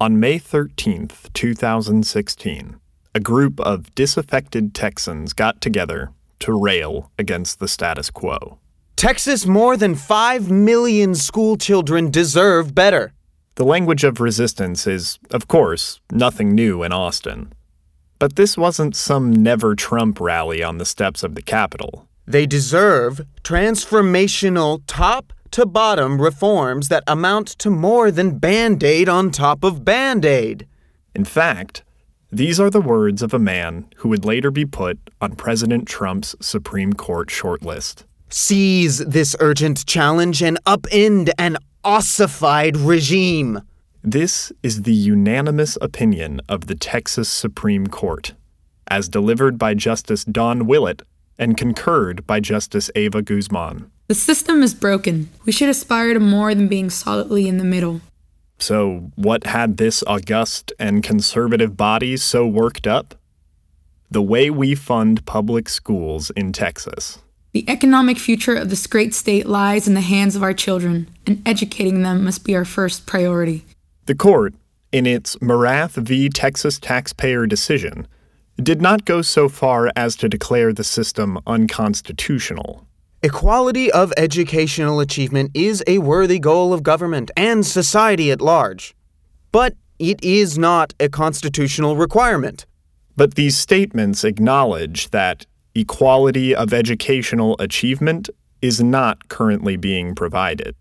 On May 13, 2016, a group of disaffected Texans got together to rail against the status quo. Texas more than 5 million school children deserve better. The language of resistance is, of course, nothing new in Austin. But this wasn't some never Trump rally on the steps of the Capitol. They deserve transformational top to bottom reforms that amount to more than band aid on top of band aid. In fact, these are the words of a man who would later be put on President Trump's Supreme Court shortlist. Seize this urgent challenge and upend an ossified regime. This is the unanimous opinion of the Texas Supreme Court, as delivered by Justice Don Willett and concurred by Justice Eva Guzman. The system is broken. We should aspire to more than being solidly in the middle. So, what had this august and conservative body so worked up? The way we fund public schools in Texas. The economic future of this great state lies in the hands of our children, and educating them must be our first priority. The court, in its Morath v. Texas taxpayer decision, did not go so far as to declare the system unconstitutional. Equality of educational achievement is a worthy goal of government and society at large. But it is not a constitutional requirement. But these statements acknowledge that equality of educational achievement is not currently being provided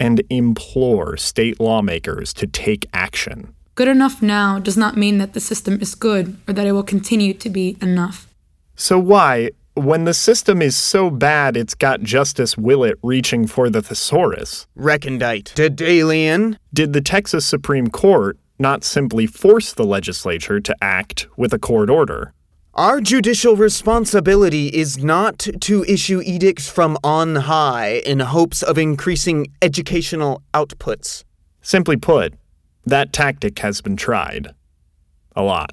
and implore state lawmakers to take action. Good enough now does not mean that the system is good or that it will continue to be enough. So, why, when the system is so bad it's got Justice Willett reaching for the thesaurus, Recondite. Daedalian. did the Texas Supreme Court not simply force the legislature to act with a court order? Our judicial responsibility is not to issue edicts from on high in hopes of increasing educational outputs. Simply put, that tactic has been tried. A lot.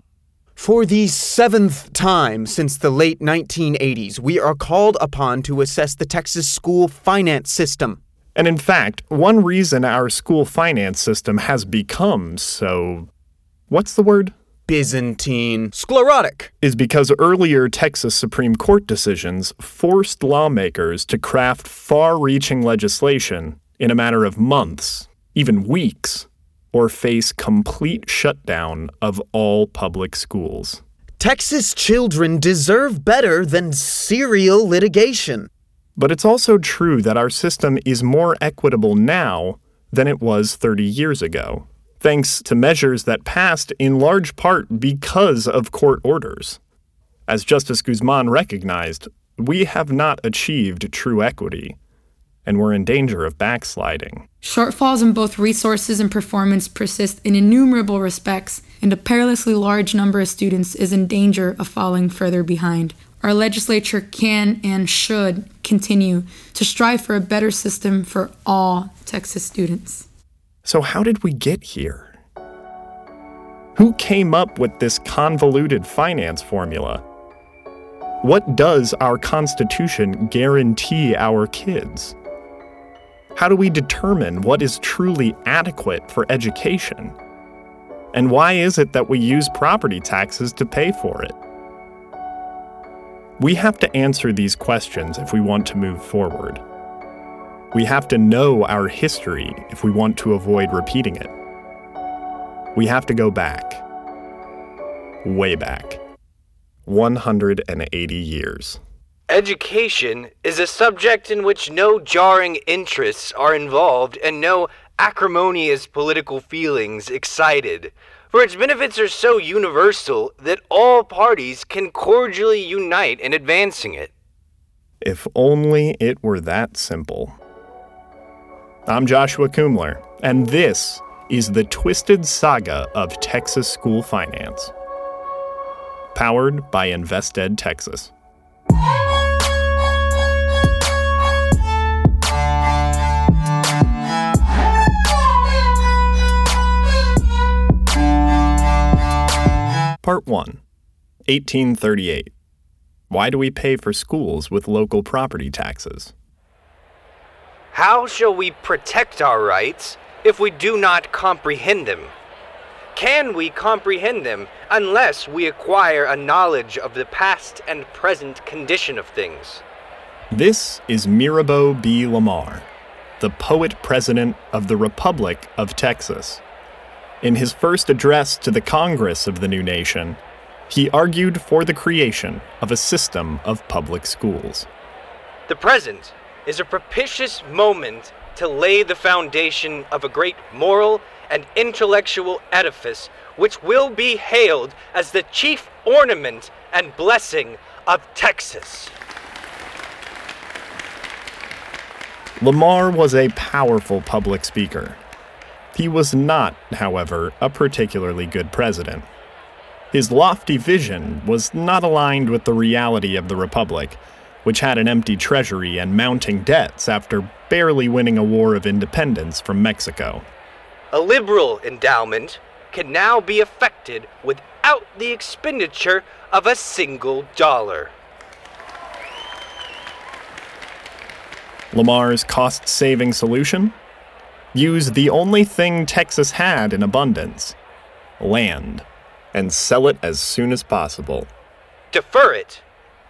For the seventh time since the late 1980s, we are called upon to assess the Texas school finance system. And in fact, one reason our school finance system has become so. What's the word? Byzantine. Sclerotic. Is because earlier Texas Supreme Court decisions forced lawmakers to craft far reaching legislation in a matter of months, even weeks, or face complete shutdown of all public schools. Texas children deserve better than serial litigation. But it's also true that our system is more equitable now than it was 30 years ago, thanks to measures that passed in large part because of court orders. As Justice Guzman recognized, we have not achieved true equity, and we're in danger of backsliding. Shortfalls in both resources and performance persist in innumerable respects, and a perilously large number of students is in danger of falling further behind. Our legislature can and should continue to strive for a better system for all Texas students. So, how did we get here? Who came up with this convoluted finance formula? What does our Constitution guarantee our kids? How do we determine what is truly adequate for education? And why is it that we use property taxes to pay for it? We have to answer these questions if we want to move forward. We have to know our history if we want to avoid repeating it. We have to go back. Way back. 180 years. Education is a subject in which no jarring interests are involved and no acrimonious political feelings excited. For its benefits are so universal that all parties can cordially unite in advancing it. If only it were that simple. I'm Joshua Kumler, and this is the twisted saga of Texas school finance. Powered by InvestEd Texas. Part 1 1838. Why do we pay for schools with local property taxes? How shall we protect our rights if we do not comprehend them? can we comprehend them unless we acquire a knowledge of the past and present condition of things. This is Mirabeau B. Lamar, the poet president of the Republic of Texas. In his first address to the Congress of the new nation, he argued for the creation of a system of public schools. The present is a propitious moment to lay the foundation of a great moral and intellectual edifice which will be hailed as the chief ornament and blessing of Texas. Lamar was a powerful public speaker. He was not, however, a particularly good president. His lofty vision was not aligned with the reality of the Republic, which had an empty treasury and mounting debts after barely winning a war of independence from Mexico. A liberal endowment can now be effected without the expenditure of a single dollar. Lamar's cost saving solution? Use the only thing Texas had in abundance land, and sell it as soon as possible. Defer it,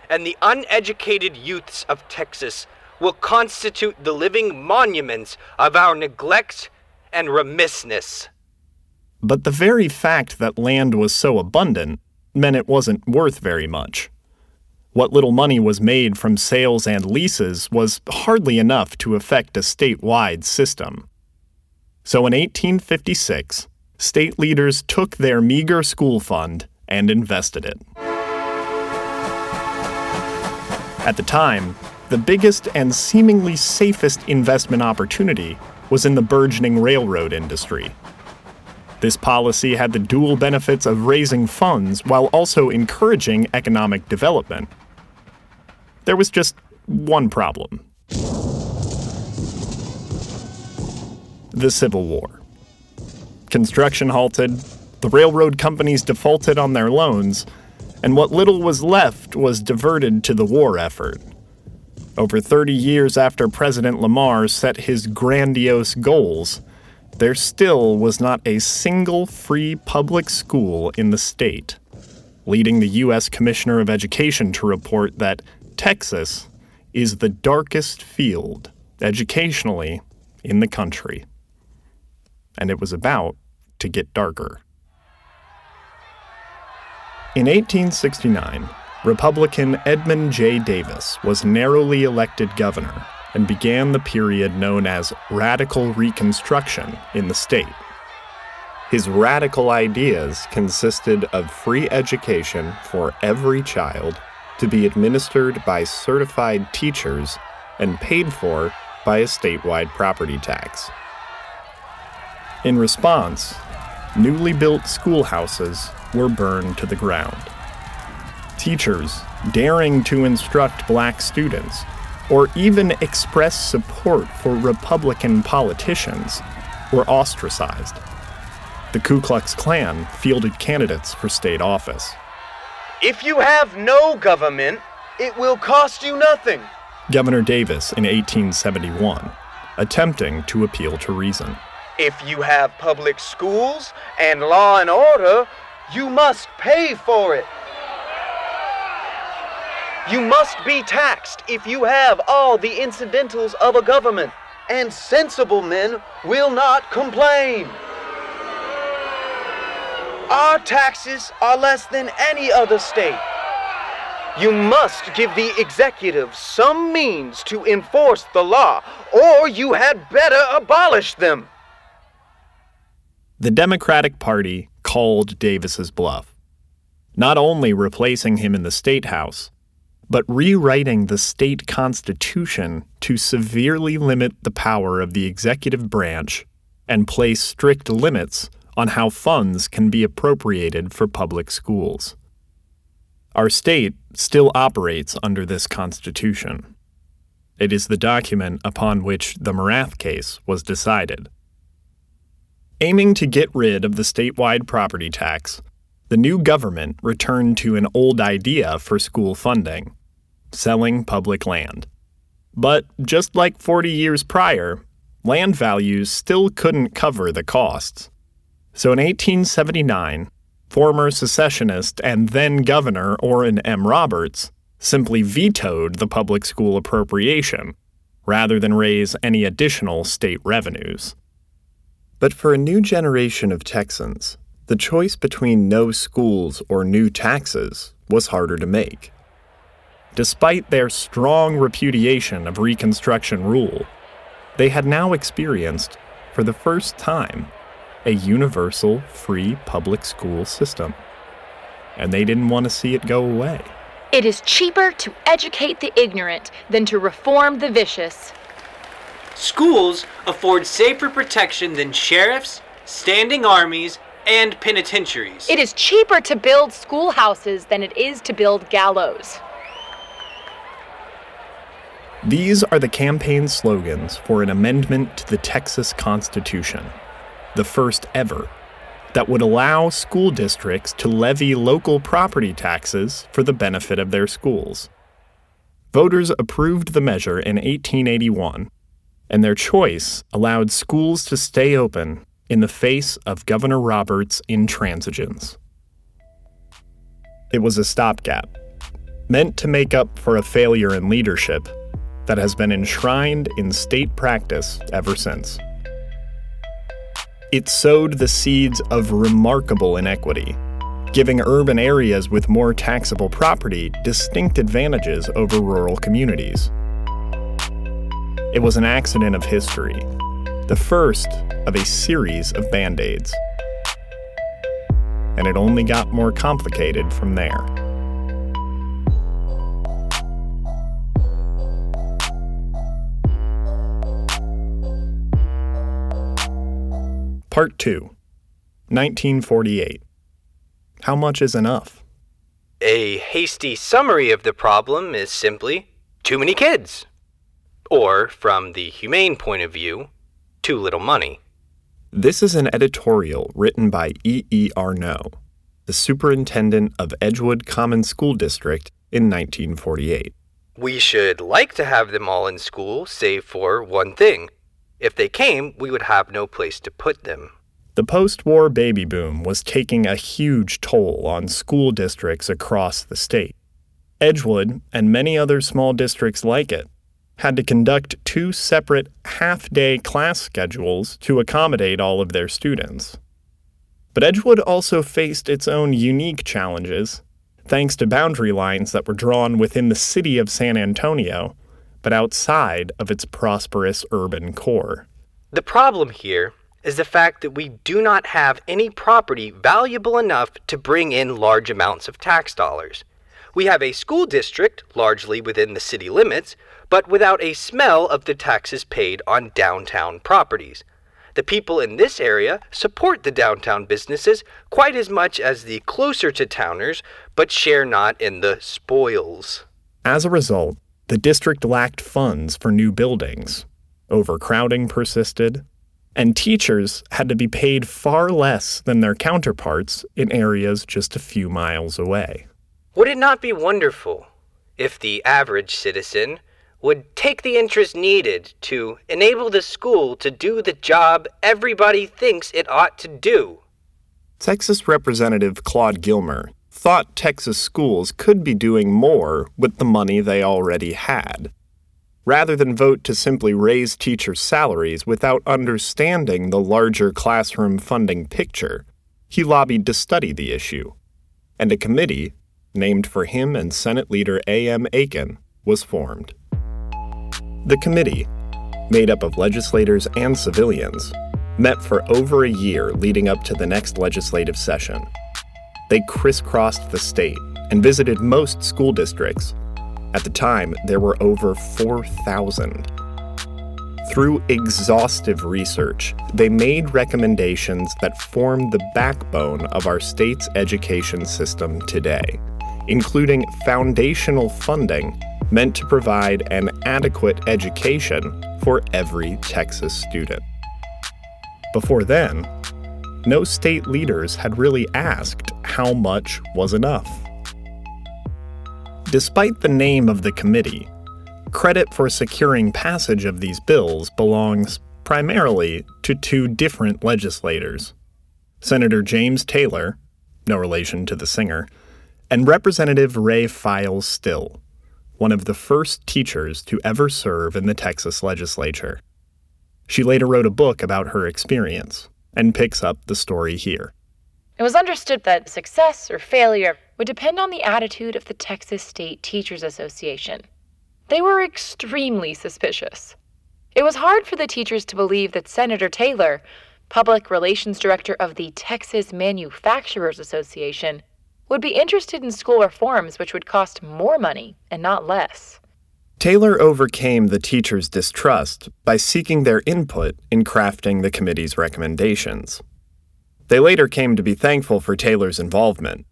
and the uneducated youths of Texas will constitute the living monuments of our neglect and remissness. But the very fact that land was so abundant meant it wasn't worth very much. What little money was made from sales and leases was hardly enough to affect a statewide system. So in 1856, state leaders took their meager school fund and invested it. At the time, the biggest and seemingly safest investment opportunity was in the burgeoning railroad industry. This policy had the dual benefits of raising funds while also encouraging economic development. There was just one problem the Civil War. Construction halted, the railroad companies defaulted on their loans, and what little was left was diverted to the war effort. Over 30 years after President Lamar set his grandiose goals, there still was not a single free public school in the state, leading the U.S. Commissioner of Education to report that Texas is the darkest field, educationally, in the country and it was about to get darker. In 1869, Republican Edmund J. Davis was narrowly elected governor and began the period known as Radical Reconstruction in the state. His radical ideas consisted of free education for every child to be administered by certified teachers and paid for by a statewide property tax. In response, newly built schoolhouses were burned to the ground. Teachers, daring to instruct black students, or even express support for Republican politicians, were ostracized. The Ku Klux Klan fielded candidates for state office. If you have no government, it will cost you nothing. Governor Davis in 1871, attempting to appeal to reason. If you have public schools and law and order, you must pay for it. You must be taxed if you have all the incidentals of a government, and sensible men will not complain. Our taxes are less than any other state. You must give the executive some means to enforce the law, or you had better abolish them. The Democratic Party called Davis's bluff, not only replacing him in the state house, but rewriting the state constitution to severely limit the power of the executive branch and place strict limits on how funds can be appropriated for public schools. Our state still operates under this constitution. It is the document upon which the Morath case was decided. Aiming to get rid of the statewide property tax, the new government returned to an old idea for school funding selling public land. But just like 40 years prior, land values still couldn't cover the costs. So in 1879, former secessionist and then Governor Oran M. Roberts simply vetoed the public school appropriation rather than raise any additional state revenues. But for a new generation of Texans, the choice between no schools or new taxes was harder to make. Despite their strong repudiation of Reconstruction rule, they had now experienced, for the first time, a universal free public school system. And they didn't want to see it go away. It is cheaper to educate the ignorant than to reform the vicious. Schools afford safer protection than sheriffs, standing armies, and penitentiaries. It is cheaper to build schoolhouses than it is to build gallows. These are the campaign slogans for an amendment to the Texas Constitution, the first ever, that would allow school districts to levy local property taxes for the benefit of their schools. Voters approved the measure in 1881, and their choice allowed schools to stay open in the face of Governor Roberts' intransigence. It was a stopgap, meant to make up for a failure in leadership that has been enshrined in state practice ever since. It sowed the seeds of remarkable inequity, giving urban areas with more taxable property distinct advantages over rural communities. It was an accident of history, the first of a series of band aids. And it only got more complicated from there. Part 2 1948. How much is enough? A hasty summary of the problem is simply too many kids. Or, from the humane point of view, too little money. This is an editorial written by E. E. Arnot, the superintendent of Edgewood Common School District in 1948. We should like to have them all in school, save for one thing. If they came, we would have no place to put them. The post war baby boom was taking a huge toll on school districts across the state. Edgewood, and many other small districts like it, had to conduct two separate half day class schedules to accommodate all of their students. But Edgewood also faced its own unique challenges, thanks to boundary lines that were drawn within the city of San Antonio, but outside of its prosperous urban core. The problem here is the fact that we do not have any property valuable enough to bring in large amounts of tax dollars. We have a school district, largely within the city limits, but without a smell of the taxes paid on downtown properties. The people in this area support the downtown businesses quite as much as the closer to towners, but share not in the spoils. As a result, the district lacked funds for new buildings. Overcrowding persisted, and teachers had to be paid far less than their counterparts in areas just a few miles away. Would it not be wonderful if the average citizen would take the interest needed to enable the school to do the job everybody thinks it ought to do? Texas Representative Claude Gilmer thought Texas schools could be doing more with the money they already had rather than vote to simply raise teachers' salaries without understanding the larger classroom funding picture, he lobbied to study the issue. And a committee, named for him and Senate Leader A.M. Aikin, was formed. The committee, made up of legislators and civilians, met for over a year leading up to the next legislative session. They crisscrossed the state and visited most school districts at the time, there were over 4,000. Through exhaustive research, they made recommendations that form the backbone of our state's education system today, including foundational funding meant to provide an adequate education for every Texas student. Before then, no state leaders had really asked how much was enough. Despite the name of the committee, credit for securing passage of these bills belongs primarily to two different legislators Senator James Taylor, no relation to the singer, and Representative Rae Files Still, one of the first teachers to ever serve in the Texas legislature. She later wrote a book about her experience and picks up the story here. It was understood that success or failure would depend on the attitude of the Texas State Teachers Association. They were extremely suspicious. It was hard for the teachers to believe that Senator Taylor, public relations director of the Texas Manufacturers Association, would be interested in school reforms which would cost more money and not less. Taylor overcame the teachers' distrust by seeking their input in crafting the committee's recommendations. They later came to be thankful for Taylor's involvement.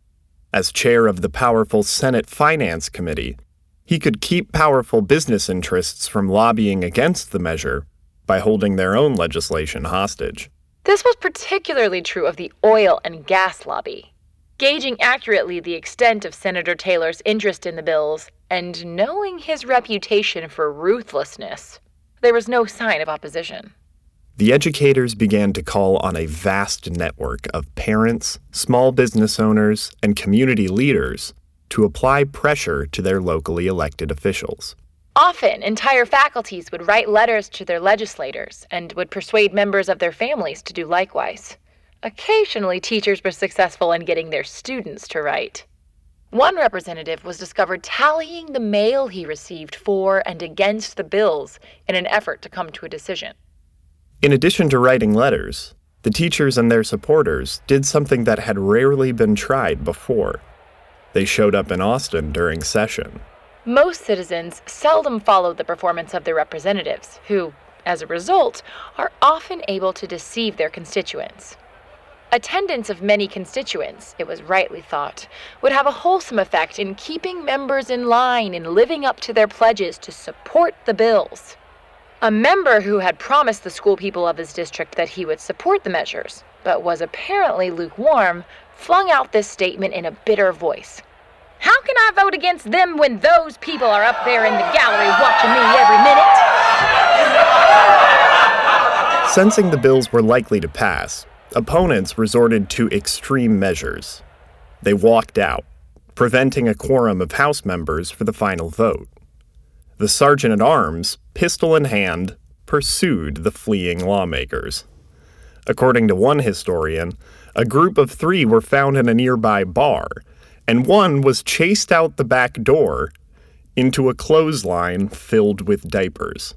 As chair of the powerful Senate Finance Committee, he could keep powerful business interests from lobbying against the measure by holding their own legislation hostage. This was particularly true of the oil and gas lobby. Gauging accurately the extent of Senator Taylor's interest in the bills and knowing his reputation for ruthlessness, there was no sign of opposition. The educators began to call on a vast network of parents, small business owners, and community leaders to apply pressure to their locally elected officials. Often, entire faculties would write letters to their legislators and would persuade members of their families to do likewise. Occasionally, teachers were successful in getting their students to write. One representative was discovered tallying the mail he received for and against the bills in an effort to come to a decision. In addition to writing letters, the teachers and their supporters did something that had rarely been tried before. They showed up in Austin during session. Most citizens seldom follow the performance of their representatives, who, as a result, are often able to deceive their constituents. Attendance of many constituents, it was rightly thought, would have a wholesome effect in keeping members in line and living up to their pledges to support the bills. A member who had promised the school people of his district that he would support the measures, but was apparently lukewarm, flung out this statement in a bitter voice. How can I vote against them when those people are up there in the gallery watching me every minute? Sensing the bills were likely to pass, opponents resorted to extreme measures. They walked out, preventing a quorum of House members for the final vote. The sergeant at arms, pistol in hand, pursued the fleeing lawmakers. According to one historian, a group of three were found in a nearby bar, and one was chased out the back door into a clothesline filled with diapers.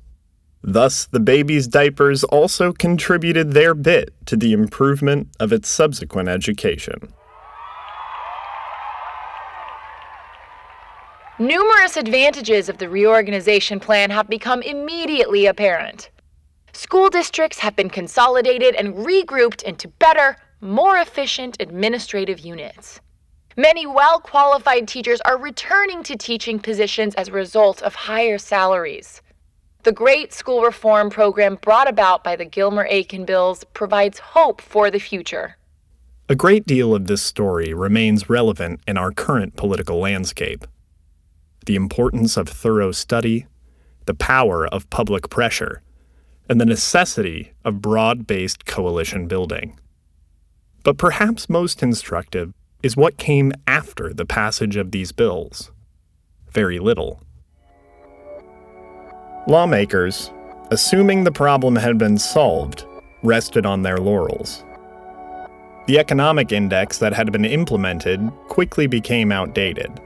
Thus, the baby's diapers also contributed their bit to the improvement of its subsequent education. Numerous advantages of the reorganization plan have become immediately apparent. School districts have been consolidated and regrouped into better, more efficient administrative units. Many well qualified teachers are returning to teaching positions as a result of higher salaries. The great school reform program brought about by the Gilmer Aikin bills provides hope for the future. A great deal of this story remains relevant in our current political landscape. The importance of thorough study, the power of public pressure, and the necessity of broad based coalition building. But perhaps most instructive is what came after the passage of these bills. Very little. Lawmakers, assuming the problem had been solved, rested on their laurels. The economic index that had been implemented quickly became outdated.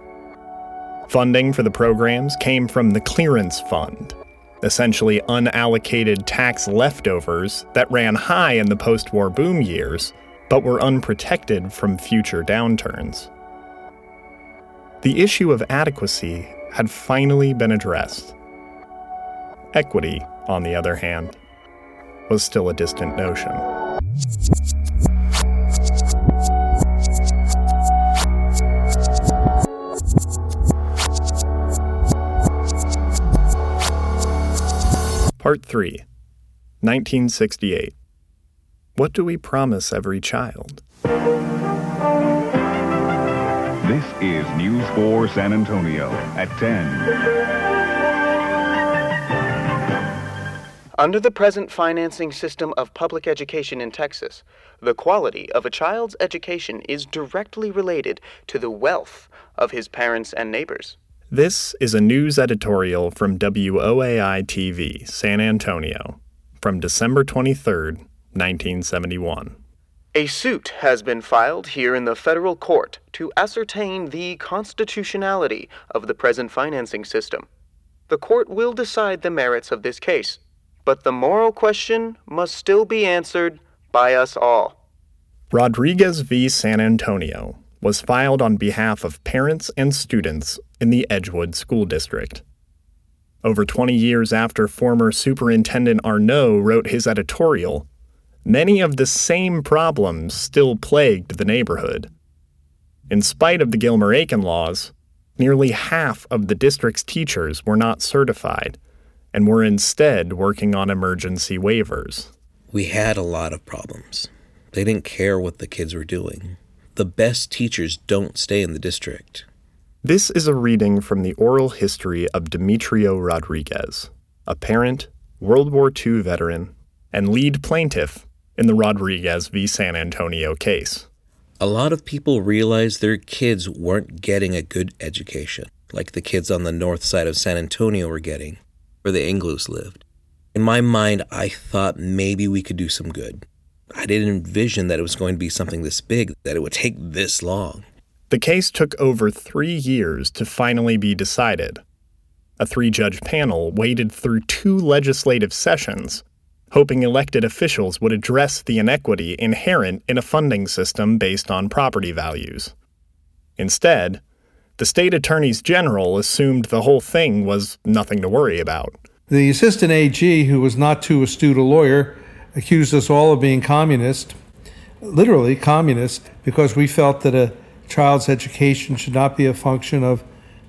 Funding for the programs came from the Clearance Fund, essentially unallocated tax leftovers that ran high in the post war boom years, but were unprotected from future downturns. The issue of adequacy had finally been addressed. Equity, on the other hand, was still a distant notion. Part 3 1968 What do we promise every child? This is News 4 San Antonio at 10. Under the present financing system of public education in Texas, the quality of a child's education is directly related to the wealth of his parents and neighbors. This is a news editorial from WOAI TV, San Antonio, from December 23, 1971. A suit has been filed here in the federal court to ascertain the constitutionality of the present financing system. The court will decide the merits of this case, but the moral question must still be answered by us all. Rodriguez v. San Antonio was filed on behalf of parents and students in the Edgewood School District. Over 20 years after former Superintendent Arnault wrote his editorial, many of the same problems still plagued the neighborhood. In spite of the Gilmer-Aikin laws, nearly half of the district's teachers were not certified and were instead working on emergency waivers. We had a lot of problems. They didn't care what the kids were doing. The best teachers don't stay in the district. This is a reading from the oral history of Demetrio Rodriguez, a parent, World War II veteran, and lead plaintiff in the Rodriguez v. San Antonio case. A lot of people realized their kids weren't getting a good education, like the kids on the north side of San Antonio were getting, where the Anglos lived. In my mind, I thought maybe we could do some good. I didn't envision that it was going to be something this big, that it would take this long. The case took over three years to finally be decided. A three judge panel waded through two legislative sessions, hoping elected officials would address the inequity inherent in a funding system based on property values. Instead, the state attorneys general assumed the whole thing was nothing to worry about. The assistant AG, who was not too astute a lawyer, accused us all of being communist, literally communist, because we felt that a child's education should not be a function of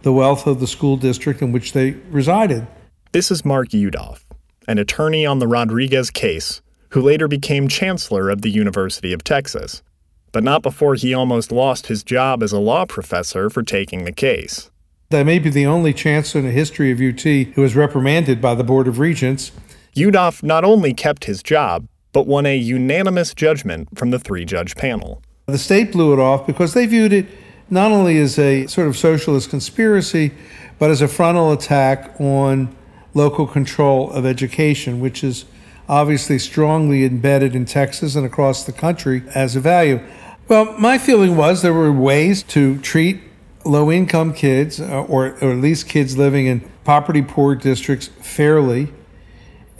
the wealth of the school district in which they resided. This is Mark Yudof, an attorney on the Rodriguez case, who later became chancellor of the University of Texas, but not before he almost lost his job as a law professor for taking the case. That may be the only chancellor in the history of UT who was reprimanded by the Board of Regents. Yudof not only kept his job, but won a unanimous judgment from the three judge panel. The state blew it off because they viewed it not only as a sort of socialist conspiracy, but as a frontal attack on local control of education, which is obviously strongly embedded in Texas and across the country as a value. Well, my feeling was there were ways to treat low income kids, uh, or, or at least kids living in poverty poor districts, fairly,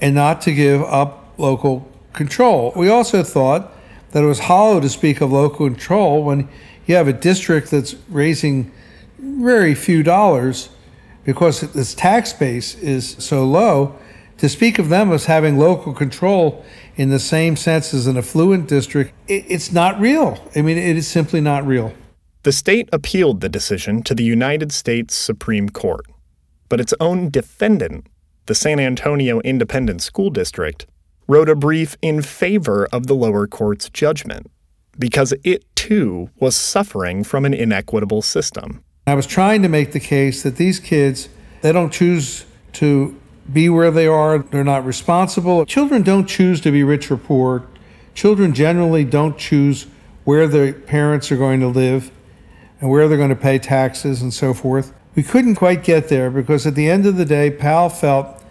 and not to give up local control. We also thought that it was hollow to speak of local control when you have a district that's raising very few dollars because its tax base is so low. To speak of them as having local control in the same sense as an affluent district, it, it's not real. I mean, it is simply not real. The state appealed the decision to the United States Supreme Court, but its own defendant, the San Antonio Independent School District, wrote a brief in favor of the lower court's judgment because it too was suffering from an inequitable system. I was trying to make the case that these kids, they don't choose to be where they are, they're not responsible. Children don't choose to be rich or poor. Children generally don't choose where their parents are going to live and where they're going to pay taxes and so forth. We couldn't quite get there because at the end of the day, Powell felt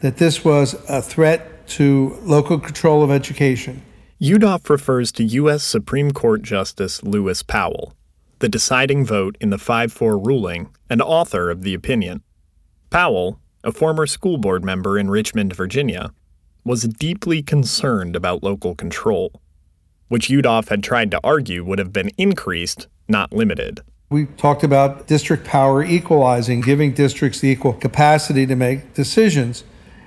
that this was a threat to local control of education. Yudof refers to U.S. Supreme Court Justice Lewis Powell, the deciding vote in the 5 4 ruling and author of the opinion. Powell, a former school board member in Richmond, Virginia, was deeply concerned about local control, which Yudof had tried to argue would have been increased, not limited. We talked about district power equalizing, giving districts the equal capacity to make decisions.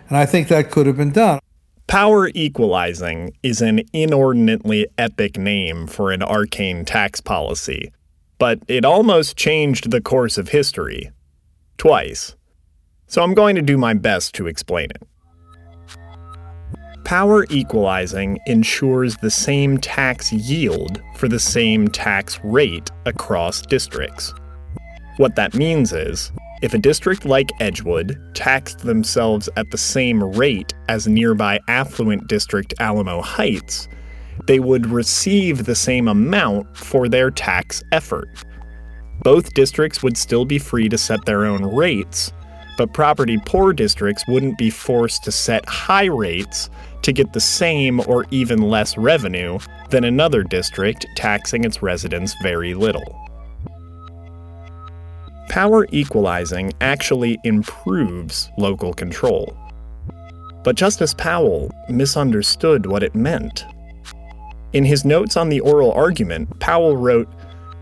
And I think that could have been done. Power equalizing is an inordinately epic name for an arcane tax policy, but it almost changed the course of history. Twice. So I'm going to do my best to explain it. Power equalizing ensures the same tax yield for the same tax rate across districts. What that means is, If a district like Edgewood taxed themselves at the same rate as nearby affluent district Alamo Heights, they would receive the same amount for their tax effort. Both districts would still be free to set their own rates, but property poor districts wouldn't be forced to set high rates to get the same or even less revenue than another district taxing its residents very little. Power equalizing actually improves local control. But Justice Powell misunderstood what it meant. In his notes on the oral argument, Powell wrote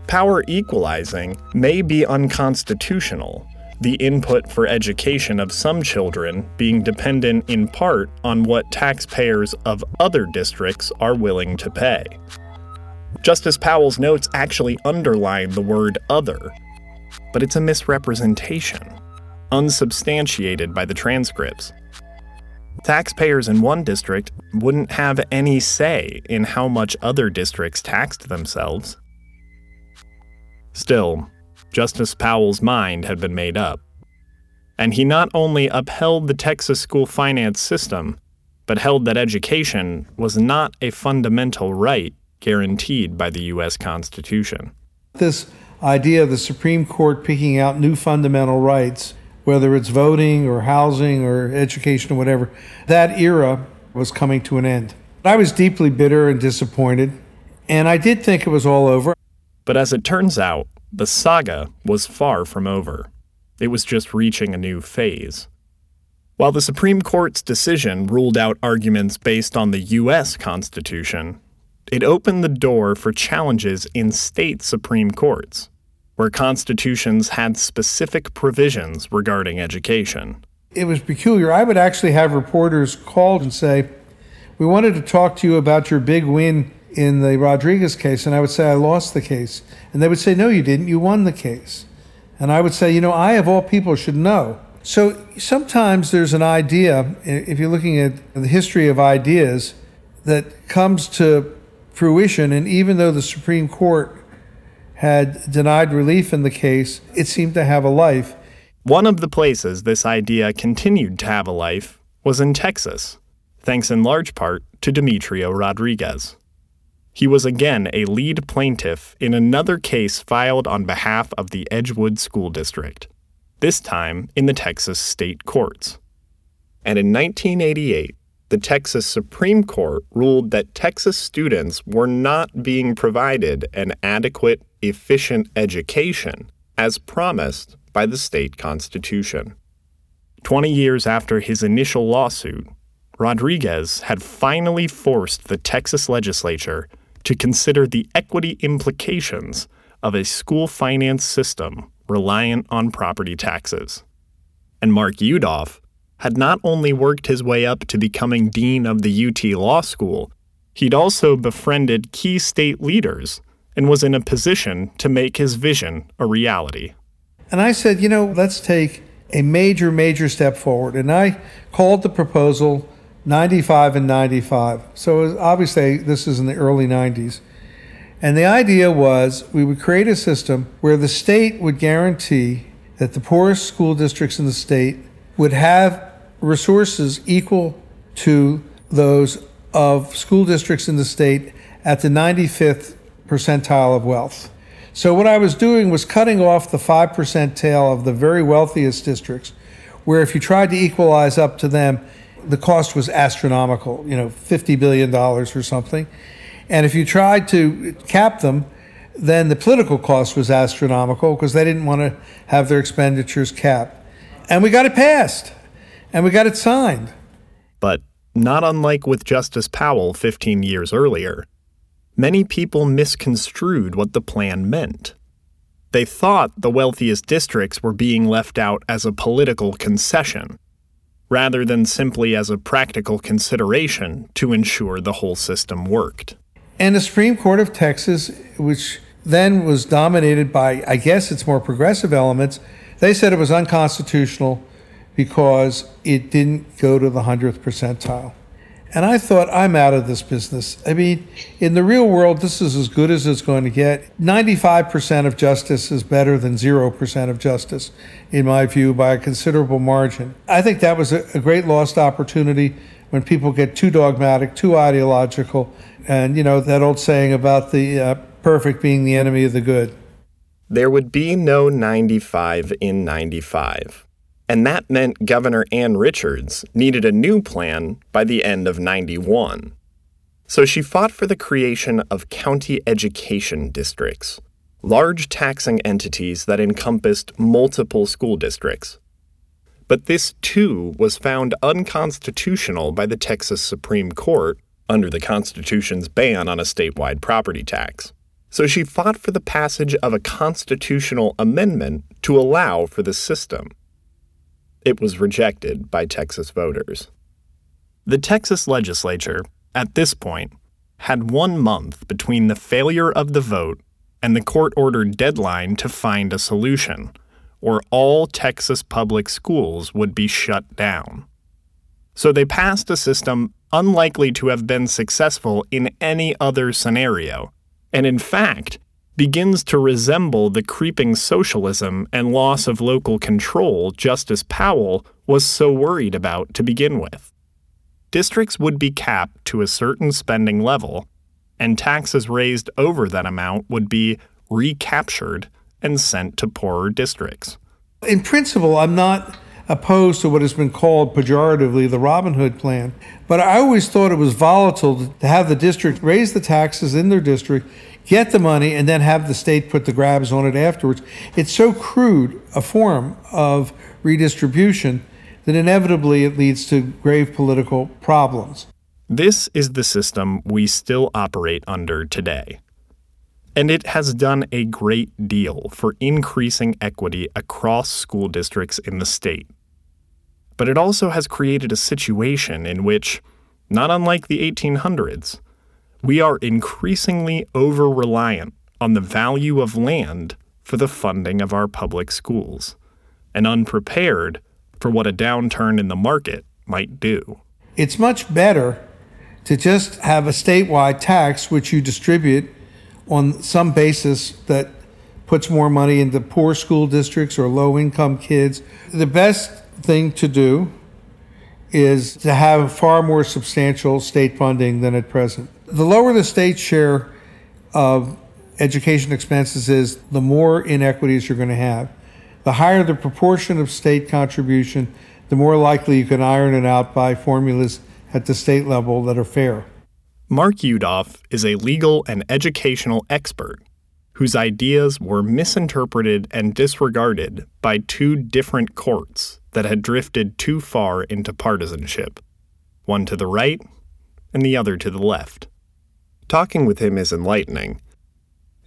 Power equalizing may be unconstitutional, the input for education of some children being dependent in part on what taxpayers of other districts are willing to pay. Justice Powell's notes actually underline the word other, but it's a misrepresentation, unsubstantiated by the transcripts. Taxpayers in one district wouldn't have any say in how much other districts taxed themselves. Still, Justice Powell's mind had been made up. And he not only upheld the Texas school finance system, but held that education was not a fundamental right guaranteed by the U.S. Constitution. This idea of the Supreme Court picking out new fundamental rights, whether it's voting or housing or education or whatever, that era was coming to an end. I was deeply bitter and disappointed, and I did think it was all over. But as it turns out, the saga was far from over. It was just reaching a new phase. While the Supreme Court's decision ruled out arguments based on the U.S. Constitution, it opened the door for challenges in state Supreme Courts, where constitutions had specific provisions regarding education. It was peculiar. I would actually have reporters call and say, We wanted to talk to you about your big win in the Rodriguez case, and I would say, I lost the case. And they would say, No, you didn't. You won the case. And I would say, You know, I, of all people, should know. So sometimes there's an idea, if you're looking at the history of ideas, that comes to fruition. And even though the Supreme Court had denied relief in the case, it seemed to have a life. One of the places this idea continued to have a life was in Texas, thanks in large part to Demetrio Rodriguez. He was again a lead plaintiff in another case filed on behalf of the Edgewood School District, this time in the Texas state courts. And in 1988, the Texas Supreme Court ruled that Texas students were not being provided an adequate, efficient education as promised by the state constitution. Twenty years after his initial lawsuit, Rodriguez had finally forced the Texas legislature to consider the equity implications of a school finance system reliant on property taxes. And Mark Yudof had not only worked his way up to becoming dean of the UT Law School, he'd also befriended key state leaders and was in a position to make his vision a reality. And I said, you know, let's take a major, major step forward. And I called the proposal 95 and 95. So obviously, this is in the early 90s. And the idea was we would create a system where the state would guarantee that the poorest school districts in the state would have resources equal to those of school districts in the state at the 95th percentile of wealth. So, what I was doing was cutting off the 5% tail of the very wealthiest districts, where if you tried to equalize up to them, the cost was astronomical, you know, $50 billion or something. And if you tried to cap them, then the political cost was astronomical because they didn't want to have their expenditures capped. And we got it passed and we got it signed. But not unlike with Justice Powell 15 years earlier, many people misconstrued what the plan meant. They thought the wealthiest districts were being left out as a political concession rather than simply as a practical consideration to ensure the whole system worked. And the Supreme Court of Texas, which then was dominated by, I guess, its more progressive elements, they said it was unconstitutional because it didn't go to the 100th percentile. And I thought, I'm out of this business. I mean, in the real world, this is as good as it's going to get. 95% of justice is better than 0% of justice, in my view, by a considerable margin. I think that was a, great lost opportunity when people get too dogmatic, too ideological, and, you know, that old saying about the uh, perfect being the enemy of the good. There would be no 95 in 95. And that meant Governor Ann Richards needed a new plan by the end of 91. So she fought for the creation of county education districts, large taxing entities that encompassed multiple school districts. But this too was found unconstitutional by the Texas Supreme Court under the Constitution's ban on a statewide property tax. So she fought for the passage of a constitutional amendment to allow for the system. It was rejected by Texas voters. The Texas legislature, at this point, had one month between the failure of the vote and the court ordered deadline to find a solution, or all Texas public schools would be shut down. So they passed a system unlikely to have been successful in any other scenario, and in fact, begins to resemble the creeping socialism and loss of local control Justice Powell was so worried about to begin with. Districts would be capped to a certain spending level, and taxes raised over that amount would be recaptured and sent to poorer districts. In principle, I'm not opposed to what has been called pejoratively the Robin Hood plan, but I always thought it was volatile to have the district raise the taxes in their district get the money and then have the state put the grabs on it afterwards. It's so crude a form of redistribution that inevitably it leads to grave political problems. This is the system we still operate under today. And it has done a great deal for increasing equity across school districts in the state. But it also has created a situation in which, not unlike the 1800s, we are increasingly over reliant on the value of land for the funding of our public schools and unprepared for what a downturn in the market might do. It's much better to just have a statewide tax which you distribute on some basis that puts more money into poor school districts or low income kids. The best thing to do is to have far more substantial state funding than at present. The lower the state share of education expenses is, the more inequities you're going to have. The higher the proportion of state contribution, the more likely you can iron it out by formulas at the state level that are fair. Mark Yudof is a legal and educational expert whose ideas were misinterpreted and disregarded by two different courts that had drifted too far into partisanship, one to the right and the other to the left. Talking with him is enlightening.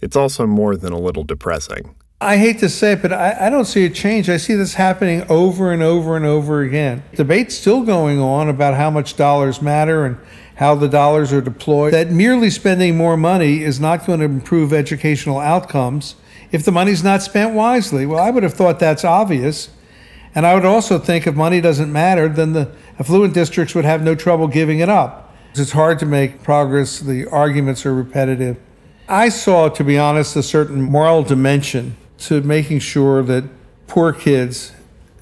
It's also more than a little depressing. I hate to say it, but I, I, don't see a change. I see this happening over and over and over again. Debate's still going on about how much dollars matter and how the dollars are deployed. That merely spending more money is not going to improve educational outcomes if the money's not spent wisely. Well, I would have thought that's obvious. And I would also think if money doesn't matter, then the affluent districts would have no trouble giving it up. It's hard to make progress. The arguments are repetitive. I saw, to be honest, a certain moral dimension to making sure that poor kids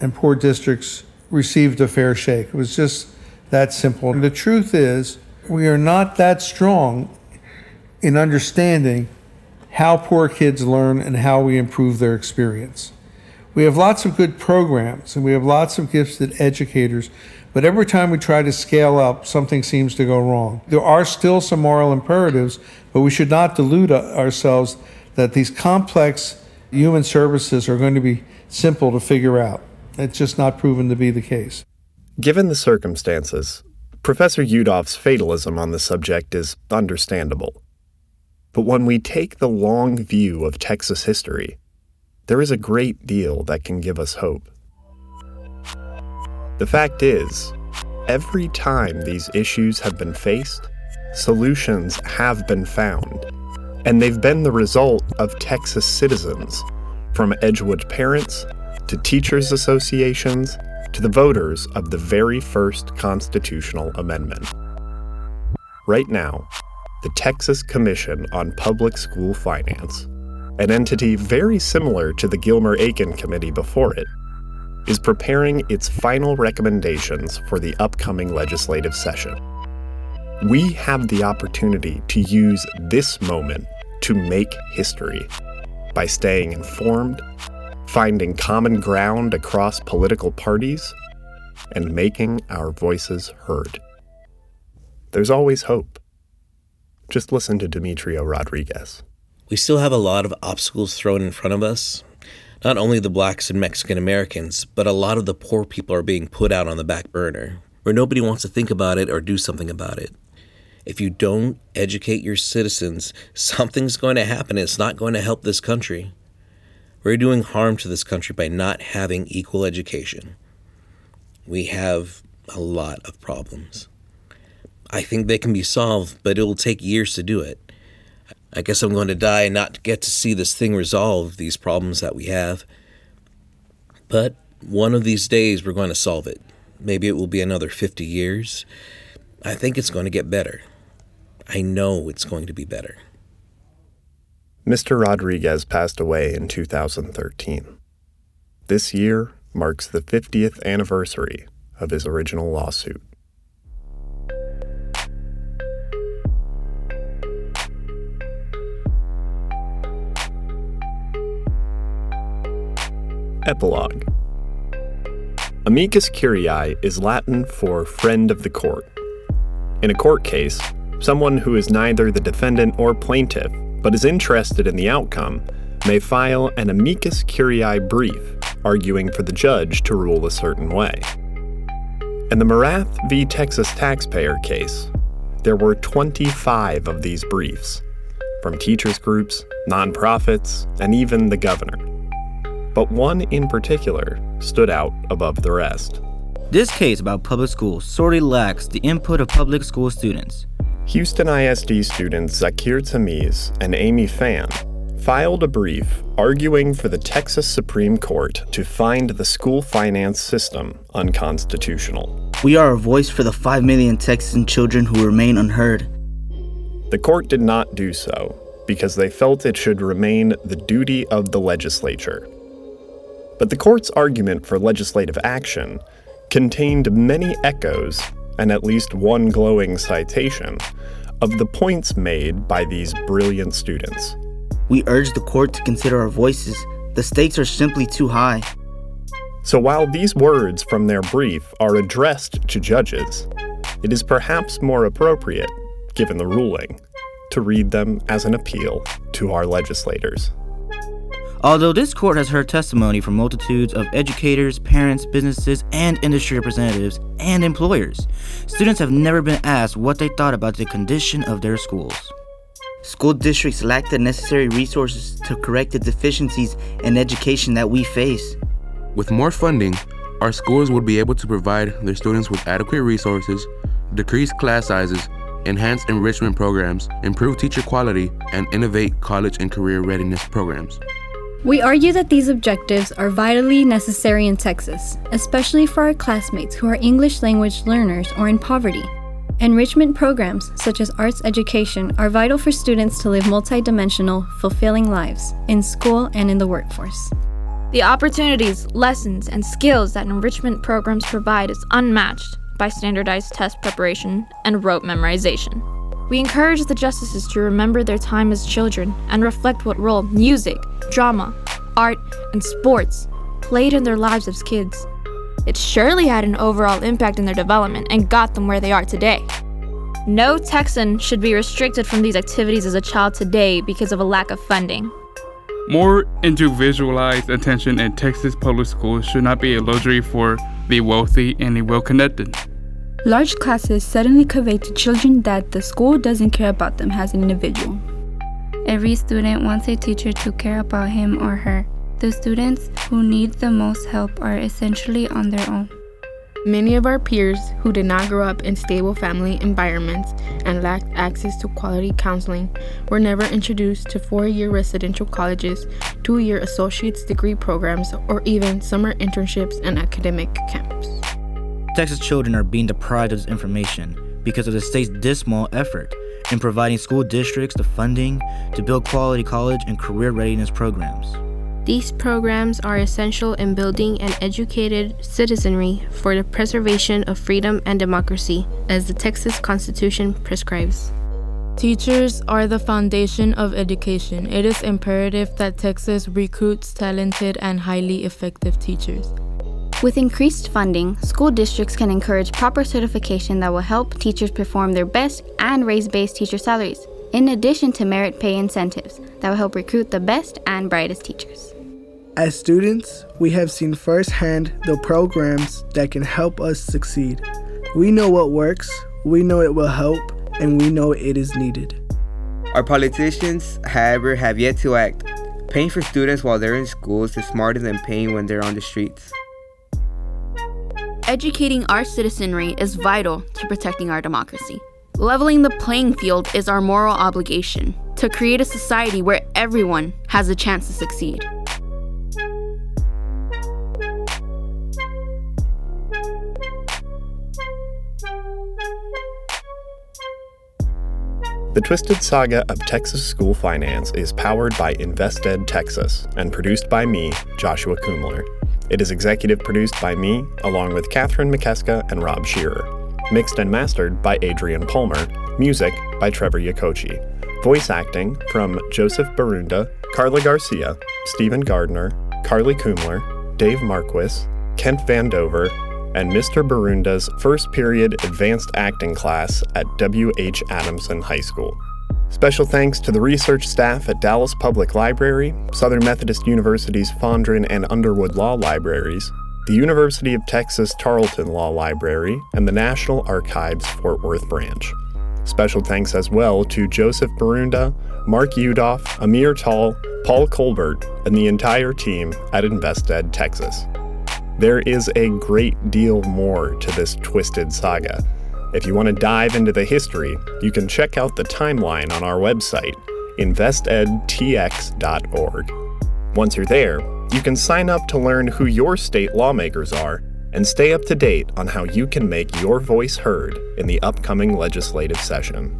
and poor districts received a fair shake. It was just that simple. And the truth is, we are not that strong in understanding how poor kids learn and how we improve their experience. We have lots of good programs and we have lots of gifted educators, but every time we try to scale up, something seems to go wrong. There are still some moral imperatives, but we should not delude ourselves that these complex human services are going to be simple to figure out. It's just not proven to be the case. Given the circumstances, Professor Yudof's fatalism on the subject is understandable. But when we take the long view of Texas history, there is a great deal that can give us hope. The fact is, every time these issues have been faced, solutions have been found, and they've been the result of Texas citizens, from Edgewood parents to teachers' associations to the voters of the very first constitutional amendment. Right now, the Texas Commission on Public School Finance, an entity very similar to the Gilmer Aikin Committee before it, is preparing its final recommendations for the upcoming legislative session. We have the opportunity to use this moment to make history by staying informed, finding common ground across political parties, and making our voices heard. There's always hope. Just listen to Demetrio Rodriguez. We still have a lot of obstacles thrown in front of us. Not only the blacks and Mexican Americans, but a lot of the poor people are being put out on the back burner, where nobody wants to think about it or do something about it. If you don't educate your citizens, something's going to happen. It's not going to help this country. We're doing harm to this country by not having equal education. We have a lot of problems. I think they can be solved, but it will take years to do it. I guess I'm going to die and not get to see this thing resolve, these problems that we have. But one of these days we're going to solve it. Maybe it will be another 50 years. I think it's going to get better. I know it's going to be better. Mr. Rodriguez passed away in 2013. This year marks the 50th anniversary of his original lawsuit. Epilogue Amicus curiae is Latin for friend of the court. In a court case, someone who is neither the defendant or plaintiff but is interested in the outcome may file an amicus curiae brief arguing for the judge to rule a certain way. In the Morath v. Texas taxpayer case, there were 25 of these briefs from teachers' groups, nonprofits, and even the governor but one in particular stood out above the rest. This case about public schools sorely lacks the input of public school students. Houston ISD students Zakir Tamiz and Amy Fan filed a brief arguing for the Texas Supreme Court to find the school finance system unconstitutional. We are a voice for the 5 million Texan children who remain unheard. The court did not do so because they felt it should remain the duty of the legislature but the court's argument for legislative action contained many echoes and at least one glowing citation of the points made by these brilliant students. We urge the court to consider our voices. The stakes are simply too high. So while these words from their brief are addressed to judges, it is perhaps more appropriate, given the ruling, to read them as an appeal to our legislators. Although this court has heard testimony from multitudes of educators, parents, businesses, and industry representatives and employers, students have never been asked what they thought about the condition of their schools. School districts lack the necessary resources to correct the deficiencies in education that we face. With more funding, our schools would be able to provide their students with adequate resources, decrease class sizes, enhance enrichment programs, improve teacher quality, and innovate college and career readiness programs. We argue that these objectives are vitally necessary in Texas, especially for our classmates who are English language learners or in poverty. Enrichment programs, such as arts education, are vital for students to live multidimensional, fulfilling lives in school and in the workforce. The opportunities, lessons, and skills that enrichment programs provide is unmatched by standardized test preparation and rote memorization. We encourage the justices to remember their time as children and reflect what role music, drama, art, and sports played in their lives as kids. It surely had an overall impact in their development and got them where they are today. No Texan should be restricted from these activities as a child today because of a lack of funding. More individualized attention in Texas public schools should not be a luxury for the wealthy and the well connected. Large classes suddenly convey to children that the school doesn't care about them as an individual. Every student wants a teacher to care about him or her. The students who need the most help are essentially on their own. Many of our peers who did not grow up in stable family environments and lacked access to quality counseling were never introduced to four year residential colleges, two year associate's degree programs, or even summer internships and academic camps. Texas children are being deprived of this information. because of the state's dismal effort in providing school districts the funding to build quality college and career readiness programs. These programs are essential in building an educated citizenry for the preservation of freedom and democracy, as the Texas Constitution prescribes. Teachers are the foundation of education. It is imperative that Texas recruits talented and highly effective teachers. With increased funding, school districts can encourage proper certification that will help teachers perform their best and raise base teacher salaries, in addition to merit pay incentives that will help recruit the best and brightest teachers. As students, we have seen firsthand the programs that can help us succeed. We know what works, we know it will help, and we know it is needed. Our politicians, however, have yet to act. Paying for students while they're in schools is smarter than paying when they're on the streets. Educating our citizenry is vital to protecting our democracy. Leveling the playing field is our moral obligation to create a society where everyone has a chance to succeed. The Twisted Saga of Texas School Finance is powered by InvestEd Texas and produced by me, Joshua Kumler. It is executive produced by me, along with Catherine McKeska and Rob Shearer. Mixed and mastered by Adrian Palmer. Music by Trevor Yakochi. Voice acting from Joseph Barunda, Carla Garcia, Stephen Gardner, Carly Kumler, Dave Marquis, Kent Vandover, and Mr. Barunda's first period advanced acting class at W.H. Adamson High School. Special thanks to the research staff at Dallas Public Library, Southern Methodist University's Fondren and Underwood Law Libraries, the University of Texas Tarleton Law Library, and the National Archives Fort Worth Branch. Special thanks as well to Joseph Barunda, Mark Yudof, Amir Tall, Paul Colbert, and the entire team at InvestEd Texas. There is a great deal more to this twisted saga. If you want to dive into the history, you can check out the timeline on our website, investedtx.org. Once you're there, you can sign up to learn who your state lawmakers are and stay up to date on how you can make your voice heard in the upcoming legislative session.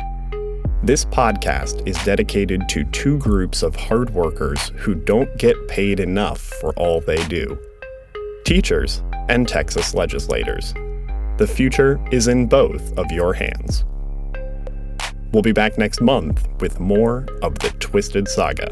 This podcast is dedicated to two groups of hard workers who don't get paid enough for all they do teachers and Texas legislators. The future is in both of your hands. We'll be back next month with more of the Twisted Saga.